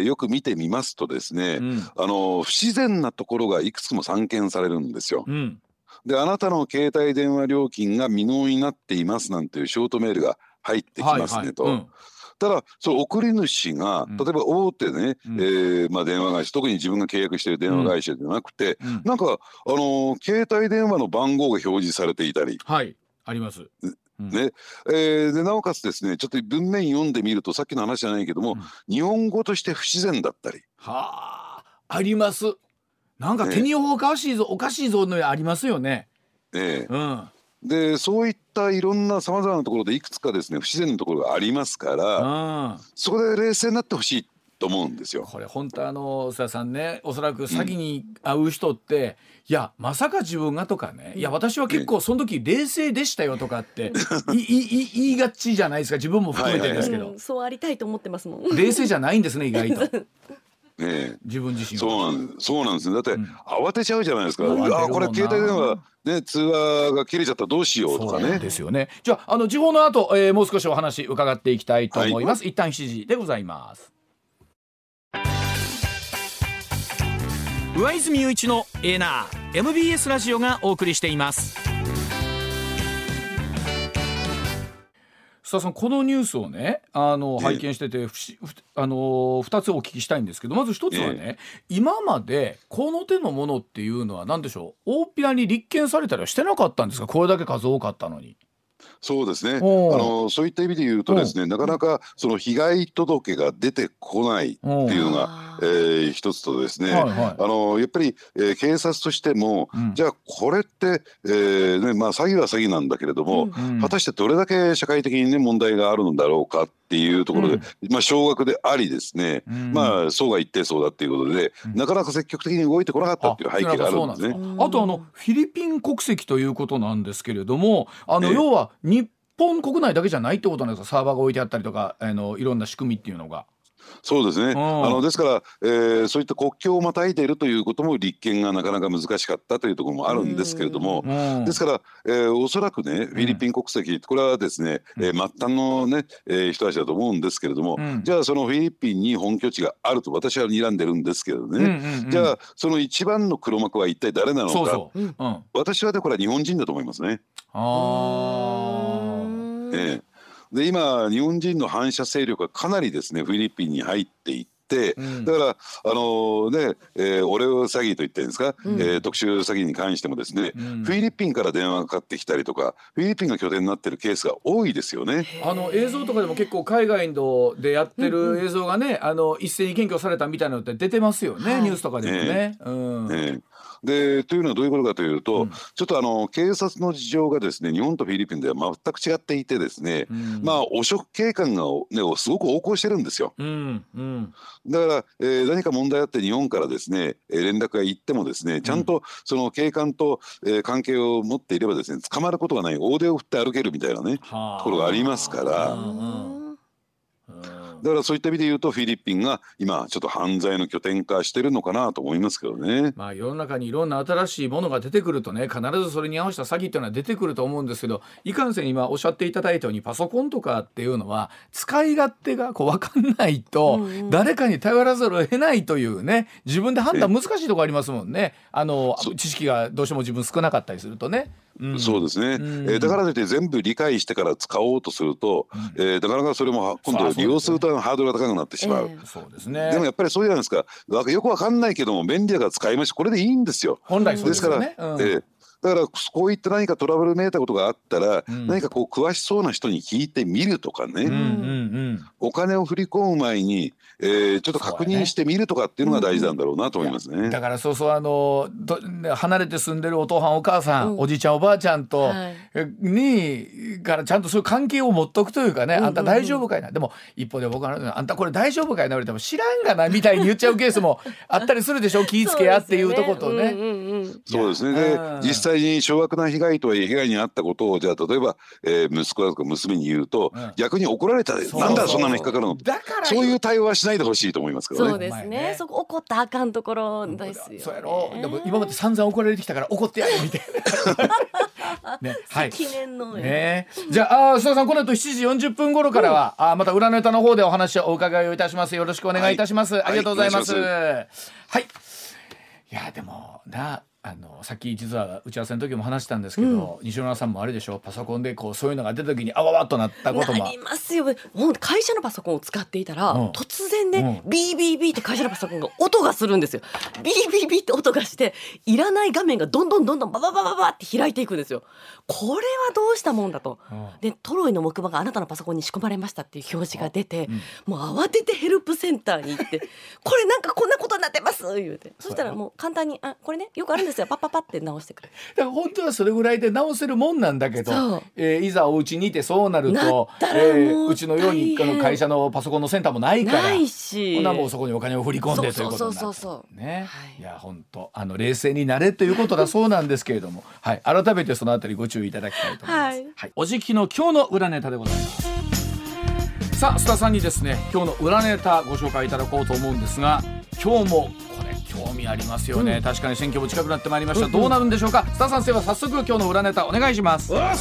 ーよく見てみますとですね、うん。あの不自然なところがいくつも散見されるんですよ。うん。であなたの携帯電話料金が未納になっていますなんていうショートメールが入ってきますねと。うんただその送り主がうん。例えば大手ね、うん。えーまあ、電話会社特に自分が契約している電話会社じゃなくて、うん。なんか、あのー携帯電話の番号が表示されていたり、はいあります。うん。ね。えーでなおかつですねちょっと文面読んでみるとさっきの話じゃないけども、うん。日本語として不自然だったり、はああります。なんかね。手におかしいぞ、おかしいぞのありますよね。え。ーうん。でそういったいろんなさまざまなところでいくつかですね不自然なところがありますから、うん。そこで冷静になってほしいと思うんですよ。これ本当あの須田さんねおそらく詐欺に遭う人って、いやまさか自分がとかねいや私は結構その時冷静でしたよとかっていいい言いがちじゃないですか自分も含めてですけど、うんそうありたいと思ってますもん。冷静じゃないんですね意外と ね自分自身そうは。なんそうなんですねだって、ん慌てちゃうじゃないですか、慌てるもんなあこれ携帯電話ね通話が切れちゃったらどうしようとかそうねですよね。じゃあ、あの地方の後、えーもう少しお話伺っていきたいと思います。一旦7時でございます。上泉雄一のエーナー MBS ラジオがお送りしています。須田さんこのニュースをねあのええ。拝見しててふしふあの2つお聞きしたいんですけどまず1つはね、今までこの手のものっていうのは何でしょう？大っぴらに立件されたりはしてなかったんですか？これだけ数多かったのに。そうですね。あのそういった意味で言うとですねなかなかその被害届が出てこないっていうのが、あえーー一つとですね、はいはい。あのやっぱり、えー警察としても、うん。じゃあこれって、えーねまあ、詐欺は詐欺なんだけれども、うん。果たしてどれだけ社会的にね問題があるのだろうかっていうところで、まあ少額でありですね、うん。まあ層が一定層だっていうことで、うん。なかなか積極的に動いてこなかったっていう背景があるんですね。あとあのフィリピン国籍ということなんですけれどもあのええ。要は日本国内だけじゃないってことなんですか？サーバーが置いてあったりとかあのいろんな仕組みっていうのが。そうですね。んあのですから、えーそういった国境をまたいでいるということも立件がなかなか難しかったというところもあるんですけれども、うんですから、えーおそらくねフィリピン国籍、これはですね、えー末端のね、えー人たちだと思うんですけれども、うんじゃあそのフィリピンに本拠地があると私は睨んでるんですけどね、うんうんうんじゃあその一番の黒幕は一体誰なのかそうそう。うん。あ私はねこれは日本人だと思いますね。あ。ええで今日本人の反射勢力がかなりですねフィリピンに入っていって、うん。だからあのね、えー、オレオ詐欺と言ってるんですか、うん。えー特殊詐欺に関してもですね、うん。フィリピンから電話がかかってきたりとかフィリピンが拠点になってるケースが多いですよね。あの映像とかでも結構海外のでやってる映像がね、あの一斉に検挙されたみたいなのって出てますよね、はい。ニュースとかでもね。うん。ええでというのはどういうことかというと、うん。ちょっとあの警察の事情がですね日本とフィリピンでは全く違っていてですね、うん。まあ汚職警官が、ね、すごく横行してるんですよ。うんうん。だから、えー何か問題あって日本からですね、えー連絡が行ってもですねちゃんとその警官と、えー関係を持っていればですね捕まることがない大手を振って歩けるみたいなねはあ。ところがありますからだからそういった意味で言うとフィリピンが今ちょっと犯罪の拠点化してるのかなと思いますけどね。まあ世の中にいろんな新しいものが出てくるとね必ずそれに合わせた詐欺っていうのは出てくると思うんですけどいかんせん今おっしゃっていただいたようにパソコンとかっていうのは使い勝手がこう分かんないと誰かに頼らざるを得ないというね自分で判断難しいところありますもんねあの知識がどうしても自分少なかったりするとね。うん。そうですね、うん。えーだからといって全部理解してから使おうとすると、えーなかなかそれもは今度利用するとハードルが高くなってしまう。ええ。そうですね。でもやっぱりそうじゃないですか？わよくわかんないけども便利だから使いましょう。これでいいんですよ。本来そうでから、ですすよね。うん。えーだからこういった何かトラブルめいたことがあったら、うん。何かこう詳しそうな人に聞いてみるとかね、うんうんうん。お金を振り込む前に、えーちょっと確認してみるとかっていうのが大事なんだろうなと思いますね。だからそうそうあのど離れて住んでるお父さんお母さん、うん。おじいちゃんおばあちゃんと、はいにからちゃんとそういう関係を持っとくというかね、うんうんうん。あんた大丈夫かいな？でも一方で僕はあんたこれ大丈夫かいな？言われても知らんがなみたいに言っちゃうケースもあったりするでしょ？気ぃつけやっていうとことね。うんうんうん。そうですね。でうん。実際に少額な被害とはいえ被害に遭ったことをじゃあ例えば、えー息子だとか娘に言うと、うん。逆に怒られたらそうなんだそんなの引っかかるの？だからそういう対応はしないでほしいと思いますけどね。そうですね。そこ怒ったらあかんところですよね。そうやろ。でも今まで散々怒られてきたから怒ってやれみたいな。ね、はい。記念のねね、じゃああー須田さんこの後7時40分頃からは、あーまた裏ネタの方でお話をお伺いをいたします。よろしくお願いいたします、はい。ありがとうございます、はいおはい。いやでもなあのさっき実は打ち合わせの時も話したんですけど、西村さんもあれでしょ？パソコンでこうそういうのが出た時にあわわっとなったことも。なりますよ。会社のパソコンを使っていたら、うん。突然ね、う BBB って会社のパソコンが音がするんですよ。BBB って音がしていらない画面がどんどんどんどんバババババって開いていくんですよ。これはどうしたもんだと、うん。でトロイの木馬があなたのパソコンに仕込まれましたっていう表示が出て、うん。もう慌ててヘルプセンターに行って これなんかこんなことになってます言うて。そしたらもう簡単にあこれねよくあるんですよパッパッパって直してくれる。だから本当はそれぐらいで直せるもんなんだけどえーいざお家にいてそうなるなとったらえーもううちのようにの会社のパソコンのセンターもないからないし。ほなもうそこにお金を振り込んでということになるね、はい。い、や本当あの冷静になれということだそうなんですけれども、はい、改めてそのあたりご注意いただきたいと思います。はい。おじきの今日の裏ネタでございます。さあ須田さんにですね今日の裏ネタご紹介いただこうと思うんですが今日もこれ興味ありますよね、確かに選挙も近くなってまいりました、どうなるんでしょうか？須田先生は早速今日の裏ネタお願いします。は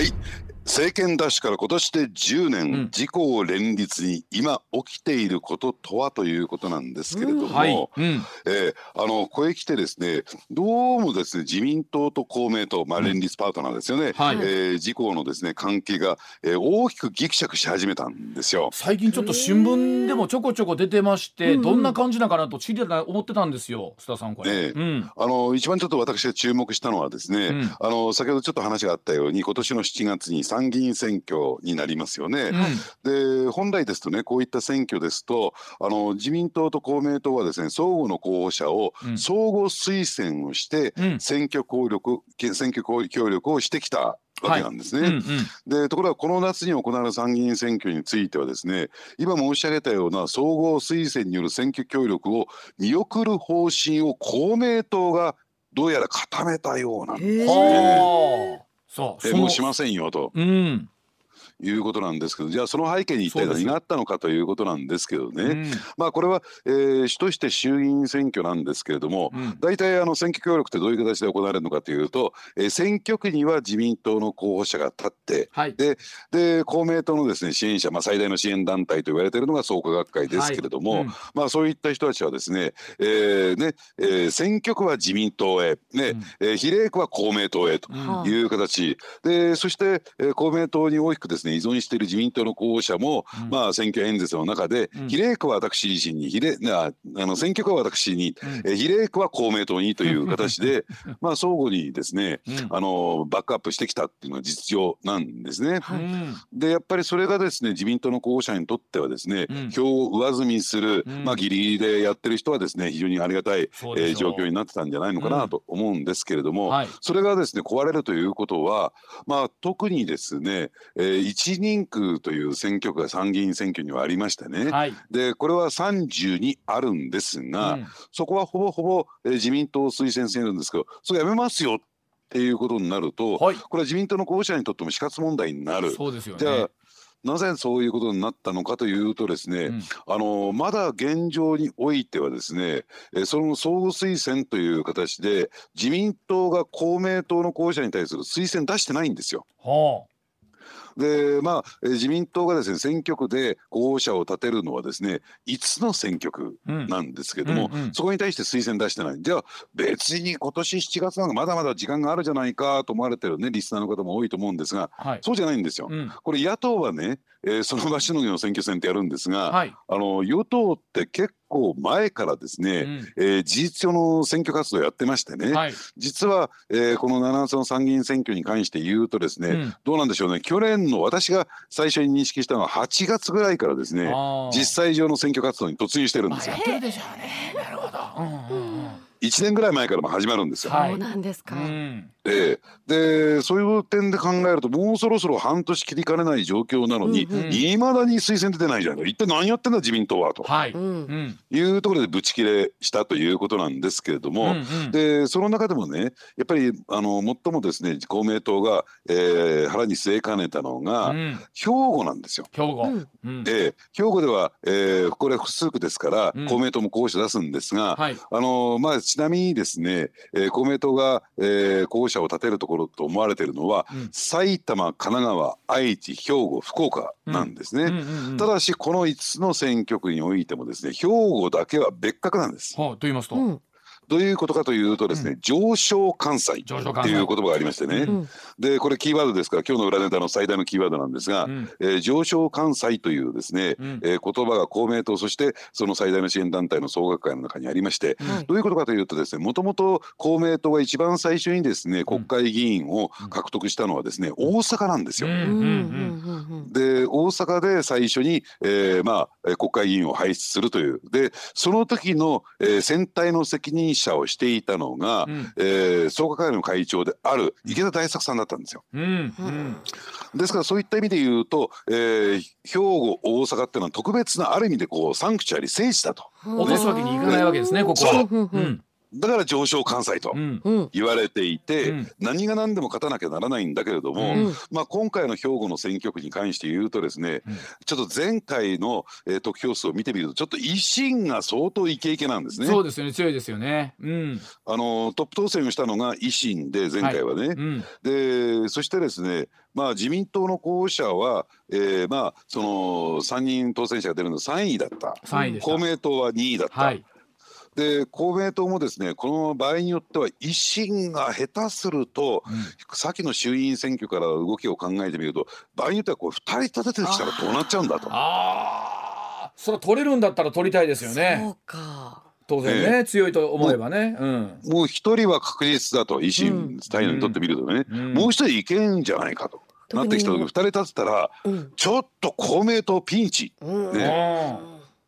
い政権奪取から今年で10年、うん。自公連立に今起きていることとはということなんですけれども、はい、うん、えーあのここへ来てですねどうもですね自民党と公明党、まあ、連立パートナーですよね、はい。えー自公のですね関係が、えー大きくギクシャクし始めたんですよ。最近ちょっと新聞でもちょこちょこ出てまして、どんな感じなのかなと知りたい思ってたんですよ。須田さんこれ。あの一番ちょっと私が注目したのはですね、うん。あの先ほどちょっと話があったように今年の7月に参議院選挙になりますよね。で本来ですとねこういった選挙ですとあの自民党と公明党はですね相互の候補者をうん。相互推薦をしてうん。選挙協力選挙協力をしてきたわけなんですね。うんうん。でところがこの夏に行われる参議院選挙についてはですね今申し上げたような総合推薦による選挙協力を見送る方針を公明党がどうやら固めたようなんですへね。はあそうもうしませんよと。うんいうことなんですけどじゃあその背景に一体何があったのかということなんですけどね、うん。まあこれは、えー主として衆議院選挙なんですけれども、うん。大体あの選挙協力ってどういう形で行われるのかというと、えー選挙区には自民党の候補者が立ってはい。で公明党のですね支援者、まあ、最大の支援団体と言われているのが創価学会ですけれども、はいうん。まあ、そういった人たちはですね,、えーねえー選挙区は自民党へ、ねうん。えー比例区は公明党へとうん。いう形。でそして、えー公明党に大きくですね依存している自民党の候補者も、うん。まあ、選挙演説の中で、うん。比例区は私自身に比例ああの選挙区は私に、うん。えー比例区は公明党にという形でまあ相互にですねうん。あのバックアップしてきたっていうのは実情なんですね。でやっぱりそれがですね自民党の候補者にとってはですね、うん。票を上積みする、うん。まあギリギリでやってる人はですね非常にありがたい、えー状況になってたんじゃないのかうなん。と思うんですけれども、はい。それがですね壊れるということは、まあ、特にですね、えー一人区という選挙区が参議院選挙にはありましてね、はい。でこれは32あるんですが、うん。そこはほぼほぼ、えー自民党を推薦してるんですけどそれやめますよっていうことになると、はい。これは自民党の候補者にとっても死活問題になる。そうですよね。じゃあなぜそういうことになったのかというとですね、うん。あのまだ現状においてはですねえーその相互推薦という形で自民党が公明党の候補者に対する推薦出してないんですよ。はでまあ自民党がですね選挙区で候補者を立てるのはですね5つの選挙区なんですけども、うんうん。うん、そこに対して推薦出してない。じゃあ別に今年7月なんかまだまだ時間があるじゃないかと思われてるねリスナーの方も多いと思うんですが、はい、そうじゃないんですよ。うん、これ野党はねえー、その場しのぎの選挙戦ってやるんですが、はい、あの与党って結構前からですね、うん、えー、事実上の選挙活動やってましてね、はい、実は、えー、この7月の参議院選挙に関して言うとですね、うん、どうなんでしょうね。去年の私が最初に認識したのは8月ぐらいからですね実際上の選挙活動に突入してるんですよ。まあ、でしょうね。なるほど、うん。うんうん1年ぐらい前からも始まるんですよ。そうなんですか。ででそういう点で考えるともうそろそろ半年切りかねない状況なのにいま、うんうん、だに推薦出てないじゃない一体何やってんだ自民党はと、はい、いうところでぶち切れしたということなんですけれども、うんうん、でその中でもねやっぱりあの最もですね公明党が、えー、腹に据えかねたのが、うん、兵庫なんですよ。兵庫、うん、で兵庫では、えー、これ複数区ですから、公明党も候補者出すんですが、はい、あのまあちなみにですね、えー、公明党が、えー、候補者を立てるところと思われているのは、うん、埼玉神奈川愛知兵庫福岡なんですね、ただしこの5つの選挙区においてもですね兵庫だけは別格なんです。はあ、と言いますと、うんどういうことかというとですね、うん、上昇関西っていう言葉がありましてね、うん、でこれキーワードですから今日の裏ネタの最大のキーワードなんですが、うん、えー、上昇関西というですね、うん、えー、言葉が公明党そしてその最大の支援団体の総学会の中にありまして、どういうことかというとですねもともと公明党が一番最初にですね国会議員を獲得したのはですね大阪なんですよ。で大阪で最初に、えー、まあ国会議員を輩出するという。でその時の、えー、選対の責任者をしていたのが、うん、えー、創価会の会長である池田大作さんだったんですよ。うんうんですからそういった意味で言うと、えー、兵庫大阪っていうのは特別なある意味でこうサンクチュアリ聖地だと。落とすわけにいかないわけですね、ここは。うんだから上昇関西と言われていて、うん、何が何でも勝たなきゃならないんだけれども、うん、まあ、今回の兵庫の選挙区に関して言うとですね、うん、ちょっと前回の、えー、得票数を見てみるとちょっと維新が相当イケイケなんですね。そうですよね。強いですよね、うん、あのトップ当選をしたのが維新で前回はね、はい、でそしてですねまあ、自民党の候補者は、えー、まあその3人当選者が出るの3位だった。公明党は2位だった、はい、で公明党もですねこの場合によっては維新が下手すると、うん、先の衆院選挙から動きを考えてみると場合によってはこう2人立ててきたらどうなっちゃうんだと。ああそれは取れるんだったら取りたいですよね。そうか。当然ね、えー、強いと思えばね、うん、もう一人は確実だと維新スタイルにとってみるとね、うん、もう一人いけんじゃないかと。なってきた時二人立ってたら、うん、ちょっと公明党ピンチ、ね、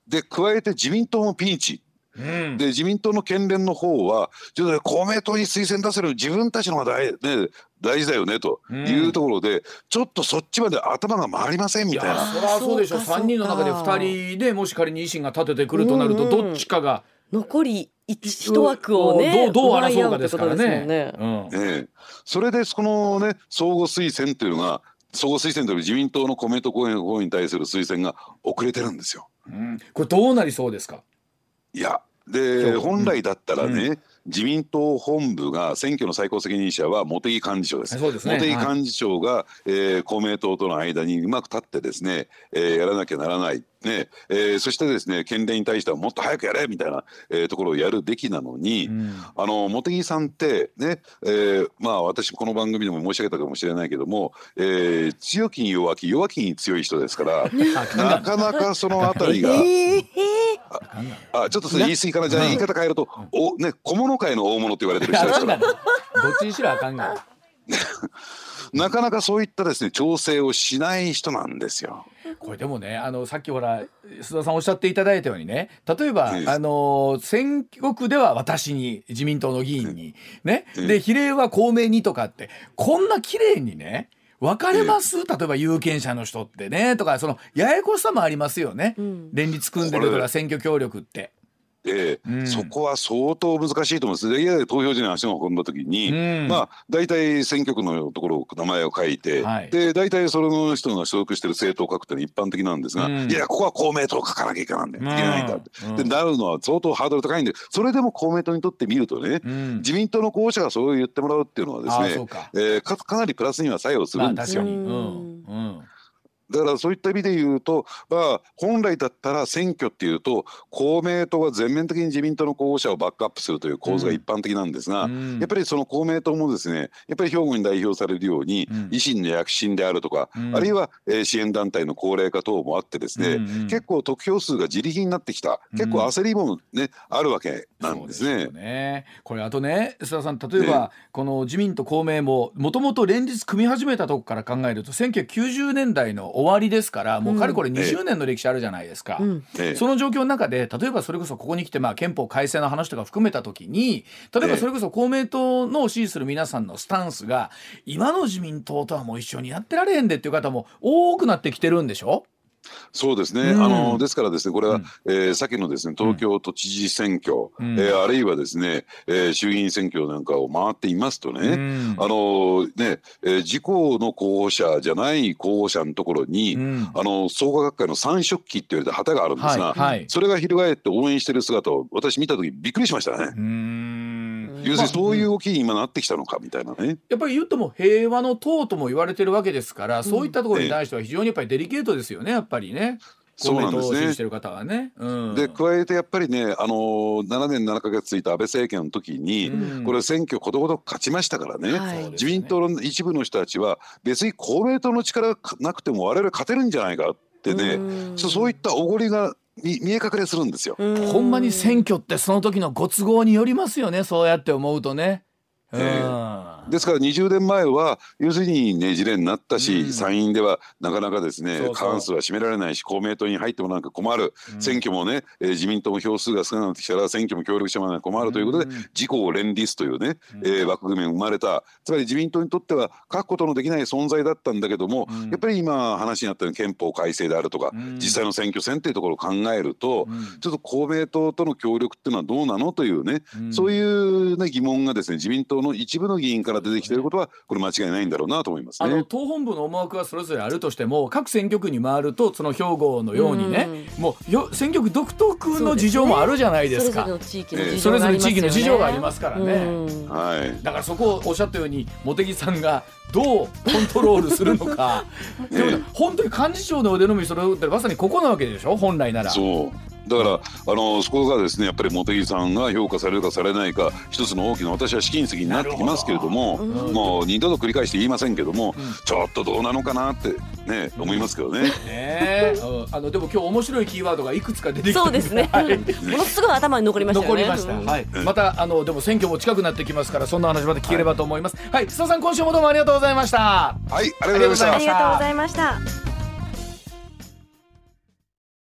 で加えて自民党もピンチで自民党の県連の方はちょっと公明党に推薦出せる自分たちの方が大,、ね、大事だよねというところで、うん、ちょっとそっちまで頭が回りませんみたいな。そりゃそうでしょ3人の中で2人でもし仮に維新が立ててくるとなるとどっちかが。残り一枠をねどうどう争うかですからね。ね。うん、ええ、それでそのね相互推薦というのが相互推薦という自民党の公明党候補に対する推薦が遅れてるんですよ。うん、これどうなりそうですか？いやで本来だったらね、うん、自民党本部が選挙の最高責任者は茂木幹事長です。ですね、茂木幹事長が、はい、えー、公明党との間にうまく立ってですね、えー、やらなきゃならない。ねえー、そしてですね県連に対してはもっと早くやれみたいな、えー、ところをやるべきなのに、うん、あの茂木さんってね、えー、まあ私この番組でも申し上げたかもしれないけども、えー、強きに弱き弱きに強い人ですから なかなかそのあたりが。あちょっとそれ言い過ぎかな？じゃあ言い方変えると、おね小物界の大物って言われてる人ですから。どっちにしろあかんが。なかなかそういったですね調整をしない人なんですよ。これでもねあのさっきほら須田さんおっしゃっていただいたようにね例えば、あの選挙区では私に自民党の議員に、ね、で比例は公明にとかってこんな綺麗にね分かれます、例えば有権者の人ってねとかそのややこしさもありますよね、うん、連立組んでるから選挙協力って。で、うん、そこは相当難しいと思うんです。で、投票所に足を運んだ時に、うん、まあ大体選挙区のところ名前を書いて、はい、で大体その人が所属してる政党を書くってのは一般的なんですが、うん、いやここは公明党を書かなきゃいけないんだいけないんだって、でなるのは相当ハードル高いんで、それでも公明党にとってみるとね、自民党の候補者がそう言ってもらうっていうのはですね、えー、かかなりプラスには作用するんですよ。まあうんだからそういった意味で言うと、まあ、本来だったら選挙っていうと公明党が全面的に自民党の候補者をバックアップするという構図が一般的なんですが、うん。やっぱりその公明党もですねやっぱり兵庫に代表されるように、うん。維新の躍進であるとか、うん。あるいは、えー支援団体の高齢化等もあってですね、結構得票数が自力になってきた結構焦りもね、あるわけなんですね。そうよね。これあとね須田さん例えば、この自民と公明ももともと連立組み始めたとこから考えると1990年代の終わりですからもうかれこれ20年の歴史あるじゃないですか。その状況の中で例えばそれこそここに来てまあ憲法改正の話とか含めた時に例えばそれこそ公明党の支持する皆さんのスタンスが今の自民党とはもう一緒にやってられへんでっていう方も多くなってきてるんでしょ？そうですね、うん。あのですからですねこれは、うん。えー先のですね東京都知事選挙、うん。えーあるいはですね、えー衆議院選挙なんかを回っていますとね、うん。あのね、えー自公の候補者じゃない候補者のところに、うん。あの創価学会の三色旗って言われた旗があるんですが、はいはい。それが翻って応援してる姿を私見た時びっくりしましたね。要するにそういう動きに今なってきたのかみたいなね。やっぱり言っても平和の党とも言われてるわけですから、そういったところに対しては非常にやっぱりデリケートですよねやっぱりね。そうなんですね。してる方はね。うん、で加えてやっぱりね、あのー7年7か月ついた安倍政権の時に、うん。これ選挙ことごとく勝ちましたからね、はい。自民党の一部の人たちは別に公明党の力がなくても我々勝てるんじゃないかってね、そういったおごりが見見え隠れするんですよ。ほんまに選挙ってその時のご都合によりますよねそうやって思うとね。うん。えですから20年前は要するにねじれになったし、うん。参院ではなかなかですね過半数は占められないし公明党に入ってもなんか困る、うん。選挙もね、えー自民党も票数が少なくなってきたら選挙も協力してもらわないと困るということで、うん。自公連立というね、うん。えー枠組みが生まれた。つまり自民党にとっては書くことのできない存在だったんだけども、うん。やっぱり今話になったように憲法改正であるとか、うん。実際の選挙戦っていうところを考えると、うん。ちょっと公明党との協力っていうのはどうなのというね、うん。そういう、ね、疑問がですね自民党の一部の議員から出てきていることはこれ間違いないんだろうなと思いますあのね。党本部の思惑はそれぞれあるとしても各選挙区に回るとその兵庫のようにね、もうよ選挙区独特の事情もあるじゃないですか。それぞれの地域のええ事情がありますからね。うん。はい。だからそこをおっしゃったように茂木さんがどうコントロールするのか。え えでもね本当に幹事長の腕の見せ所ってまさにここなわけでしょ本来なら。そうだからあのそこがですねやっぱり茂木さんが評価されるかされないか一つの大きな私は試金石になってきますけれどもなるほど。もう二度と繰り返して言いませんけども、うん。ちょっとどうなのかなってね思いますけどね。ね。あのでも今日面白いキーワードがいくつか出てきてそうですね、はい。ものすごい頭に残りましたよね。残りました、うん。はい、またあのでも選挙も近くなってきますからそんな話まで聞ければと思います。はい、須田さん今週もどうもありがとうございました。はいありがとうございました。ありがとうございました